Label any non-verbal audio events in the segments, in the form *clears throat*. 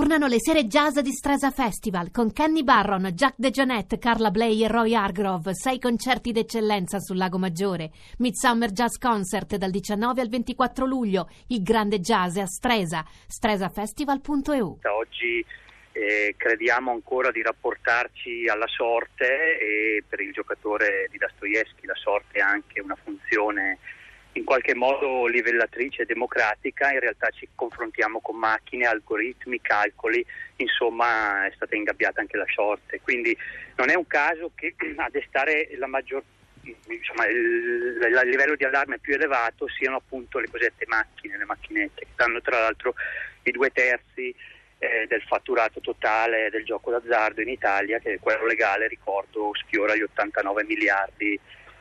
Tornano le sere jazz di Stresa Festival con Kenny Barron, Jack DeJohnette, Carla Bley e Roy Hargrove. Sei concerti d'eccellenza sul Lago Maggiore. Midsummer Jazz Concert dal 19 al 24 luglio. Il grande jazz a Stresa. stresafestival.eu. Oggi eh, crediamo ancora di rapportarci alla sorte e per il giocatore di Dostoevsky la sorte ha anche una funzione in qualche modo livellatrice democratica, in realtà ci confrontiamo con macchine, algoritmi, calcoli, insomma è stata ingabbiata anche la sorte. Quindi non è un caso che *clears throat* a destare la maggior Insomma, il, il, livello di allarme più elevato siano appunto le cosiddette macchine, le macchinette, che danno tra l'altro i due terzi eh, del fatturato totale del gioco d'azzardo in Italia, che è quello legale, ricordo, sfiora gli 89 miliardi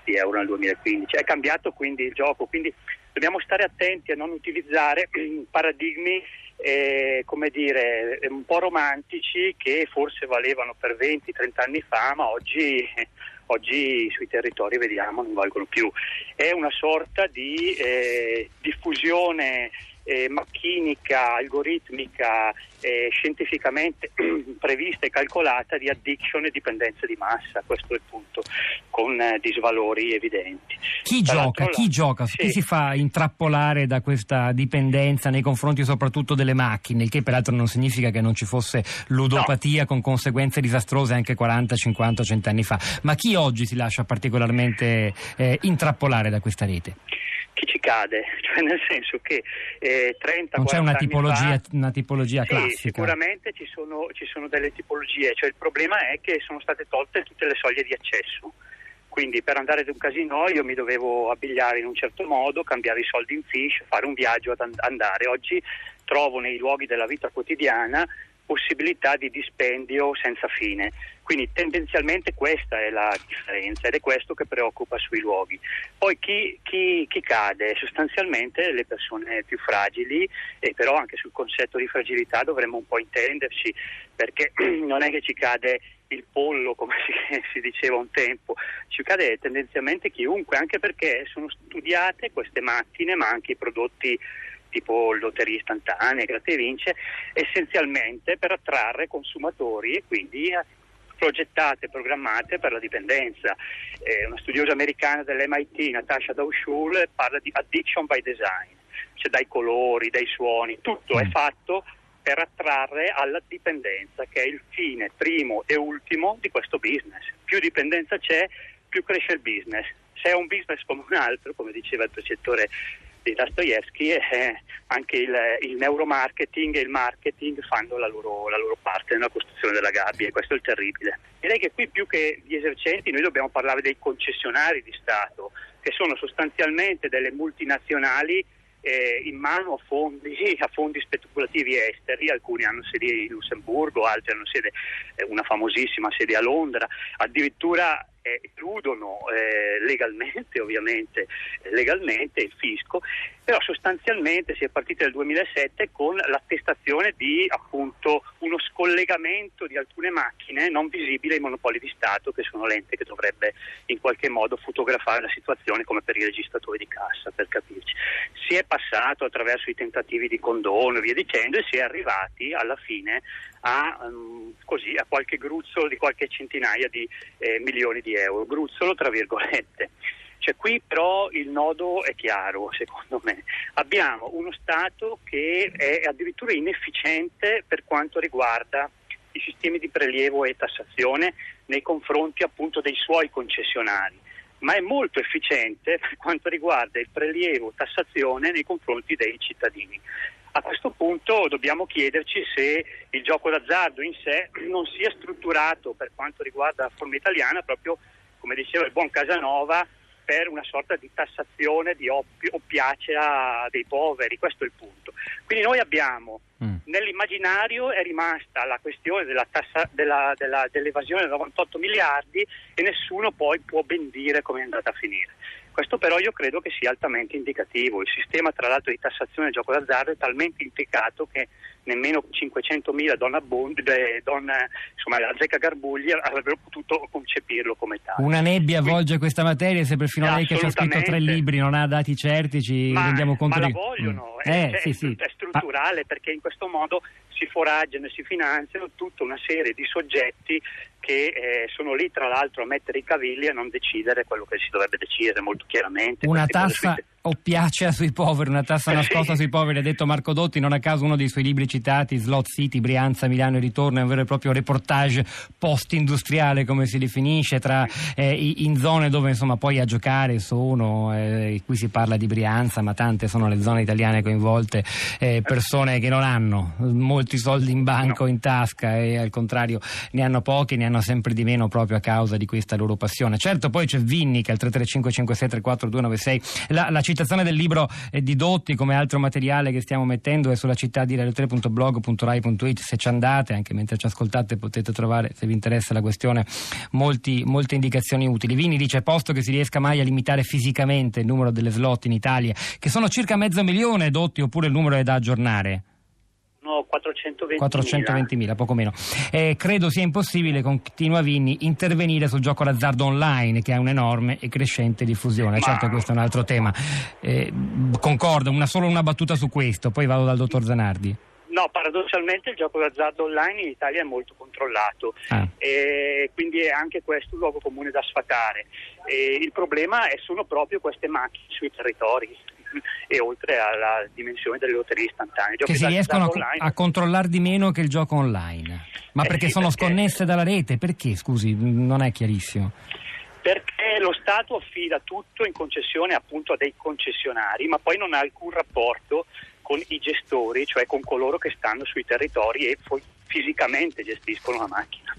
di euro nel 2015. È cambiato quindi il gioco, quindi dobbiamo stare attenti a non utilizzare *clears throat* paradigmi eh, come dire, un po' romantici che forse valevano per 20-30 anni fa, ma oggi, *laughs* oggi, sui territori vediamo non valgono più. È una sorta di eh, diffusione eh, macchinica, algoritmica, eh, scientificamente *clears throat* prevista e calcolata di addiction e dipendenza di massa, questo è il punto, con eh, disvalori evidenti. Chi Tra gioca? Chi la... gioca? Sì. Chi si fa intrappolare da questa dipendenza nei confronti soprattutto delle macchine, il che peraltro non significa che non ci fosse ludopatia no. con conseguenze disastrose anche 40, 50, 100 anni fa, ma chi oggi si lascia particolarmente eh, intrappolare da questa rete? Ci cade, *laughs* cioè nel senso che eh, 30 Non c'è una tipologia, fa, una tipologia sì, classica? sicuramente ci sono, ci sono delle tipologie, cioè il problema è che sono state tolte tutte le soglie di accesso. Quindi per andare ad un casino io mi dovevo abbigliare in un certo modo, cambiare i soldi in fish, fare un viaggio ad andare. Oggi trovo nei luoghi della vita quotidiana possibilità di dispendio senza fine. Quindi tendenzialmente questa è la differenza ed è questo che preoccupa sui luoghi. Poi chi, chi, chi cade? Sostanzialmente le persone più fragili e però anche sul concetto di fragilità dovremmo un po' intenderci perché *clears throat* non è che ci cade il pollo come si, *laughs* si, diceva un tempo, ci cade tendenzialmente chiunque, anche perché sono studiate queste macchine ma anche i prodotti tipo lotterie istantanee, grazie vince, essenzialmente per attrarre consumatori e quindi progettate e programmate per la dipendenza. Eh, una studiosa americana dell'MIT, Natasha Daushul, parla di addiction by design, cioè dai colori, dai suoni, tutto mm. è fatto per attrarre alla dipendenza, che è il fine primo e ultimo di questo business. Più dipendenza c'è, più cresce il business. Se è un business come un altro, come diceva il precettore di Dostoevsky e anche il, il, neuromarketing e il marketing fanno la loro, la loro, parte nella costruzione della gabbia e questo è il terribile. Direi che qui più che di esercenti noi dobbiamo parlare dei concessionari di Stato, che sono sostanzialmente delle multinazionali eh, in mano a fondi, a fondi, speculativi esteri, alcuni hanno sede in Lussemburgo, altri hanno sede, eh, una famosissima sede a Londra, addirittura eh, escludono eh, legalmente, ovviamente, eh, legalmente il fisco, però sostanzialmente si è partiti nel 2007 con l'attestazione di appunto uno scollegamento di alcune macchine non visibili ai monopoli di Stato, che sono l'ente che dovrebbe in qualche modo fotografare la situazione come per i registratori di cassa, per capirci. Si è passato attraverso i tentativi di condono e via dicendo e si è arrivati alla fine a, um, così, a qualche gruzzolo di qualche centinaia di eh, milioni di euro, gruzzolo tra virgolette. Cioè, qui però il nodo è chiaro, secondo me. Abbiamo uno Stato che è addirittura inefficiente per quanto riguarda i sistemi di prelievo e tassazione nei confronti appunto dei suoi concessionari, ma è molto efficiente per quanto riguarda il prelievo e tassazione nei confronti dei cittadini. A questo punto dobbiamo chiederci se il gioco d'azzardo in sé non sia strutturato per quanto riguarda la forma italiana proprio, come diceva il buon Casanova, per una sorta di tassazione di oppiacea dei poveri, questo è il punto. Quindi noi abbiamo, mm. nell'immaginario è rimasta la questione della tassa, della, della, dell'evasione da 98 miliardi e nessuno poi può ben dire come è andata a finire. Questo però io credo che sia altamente indicativo. Il sistema tra l'altro di tassazione del gioco d'azzardo è talmente intricato che nemmeno 500.000 donne, donne insomma, la zecca Garbugli avrebbero potuto concepirlo come tale. Una nebbia avvolge questa materia se perfino lei che ha scritto tre libri non ha dati certi ci ma, rendiamo conto ma di... la vogliono, mm. è, eh, è, sì, sì. è strutturale ah. perché in questo modo si foraggiano e si finanziano tutta una serie di soggetti che eh, sono lì tra l'altro a mettere i cavilli e a non decidere quello che si dovrebbe decidere molto chiaramente. Una tassa oppiacea sui poveri, una tassa nascosta sì. sui poveri, ha detto Marco Dotti, non a caso uno dei suoi libri citati, Slot City, Brianza, Milano e ritorno, è un vero e proprio reportage post-industriale come si definisce, tra, eh, in zone dove insomma poi a giocare sono, eh, qui si parla di Brianza, ma tante sono le zone italiane coinvolte, eh, persone che non hanno molti soldi in banco, in tasca e al contrario ne hanno pochi, ne hanno sempre di meno proprio a causa di questa loro passione. Certo poi c'è Vinni che al 335 56 34 296 la, la citazione del libro di Dotti come altro materiale che stiamo mettendo è sulla città di radio3.blog.rai.it se ci andate anche mentre ci ascoltate potete trovare se vi interessa la questione molti, molte indicazioni utili. Vini dice posto che si riesca mai a limitare fisicamente il numero delle slot in Italia che sono circa mezzo milione Dotti oppure il numero è da aggiornare 420.000. 420.000, poco meno. Eh, credo sia impossibile, continua Vinni, intervenire sul gioco d'azzardo online che ha un'enorme e crescente diffusione. Ma... Certo, questo è un altro tema. Eh, concordo, una, solo una battuta su questo, poi vado dal dottor Zanardi. No, paradossalmente il gioco d'azzardo online in Italia è molto controllato ah. e quindi è anche questo un luogo comune da sfatare. E il problema è, sono proprio queste macchine sui territori e oltre alla dimensione delle lotterie istantanee. Che si riescono a, online... a, controllare di meno che il gioco online. Ma eh perché sì, sono perché... sconnesse dalla rete? Perché, scusi, non è chiarissimo. Perché lo Stato affida tutto in concessione appunto a dei concessionari, ma poi non ha alcun rapporto con i gestori, cioè con coloro che stanno sui territori e poi fisicamente gestiscono la macchina.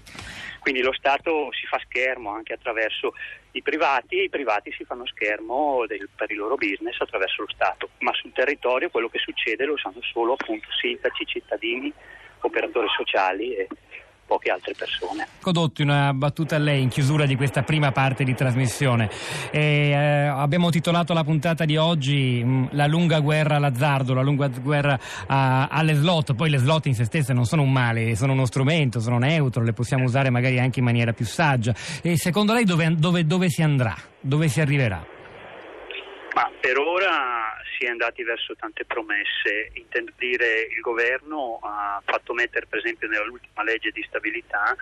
Quindi lo Stato si fa schermo anche attraverso i privati i privati si fanno schermo del, per il loro business attraverso lo Stato, ma sul territorio quello che succede lo sanno solo appunto sindaci, cittadini, operatori sociali e, poche altre persone. Codotti, una battuta a lei in chiusura di questa prima parte di trasmissione. E, eh, abbiamo titolato la puntata di oggi mh, mm, La lunga guerra all'azzardo, la lunga guerra a, alle slot. Poi le slot in se stesse non sono un male, sono uno strumento, sono neutro, le possiamo usare magari anche in maniera più saggia. E secondo lei dove, dove, dove si andrà? Dove si arriverà? Ma per ora si è andati verso tante promesse. Intendo dire il governo ha fatto mettere per esempio nell'ultima legge di stabilità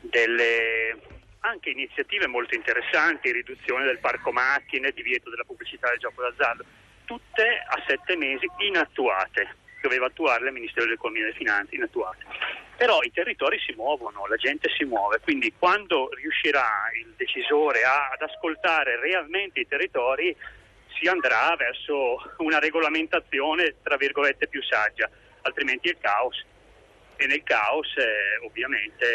delle anche iniziative molto interessanti, riduzione del parco macchine, divieto della pubblicità del gioco d'azzardo, tutte a sette mesi inattuate. Doveva attuarle il Ministero dell'Economia e delle Finanze, inattuate. Però i territori si muovono, la gente si muove, quindi quando riuscirà il decisore a, ad ascoltare realmente i territori si andrà verso una regolamentazione tra virgolette più saggia, altrimenti è il caos e nel caos eh, ovviamente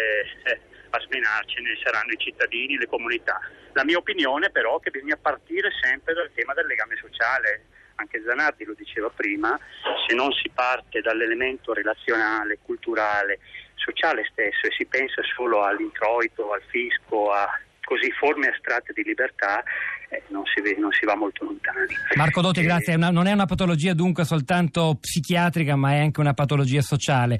eh, a smenarcene saranno i cittadini, le comunità. La mia opinione però è che bisogna partire sempre dal tema del legame sociale, anche Zanardi lo diceva prima, se non si parte dall'elemento relazionale, culturale, sociale stesso e si pensa solo all'introito, al fisco, a così forme astratte di libertà, eh, non, si, non, si, va molto lontani. Marco Dotti, eh, grazie. Una, non è una patologia dunque soltanto psichiatrica, ma è anche una patologia sociale.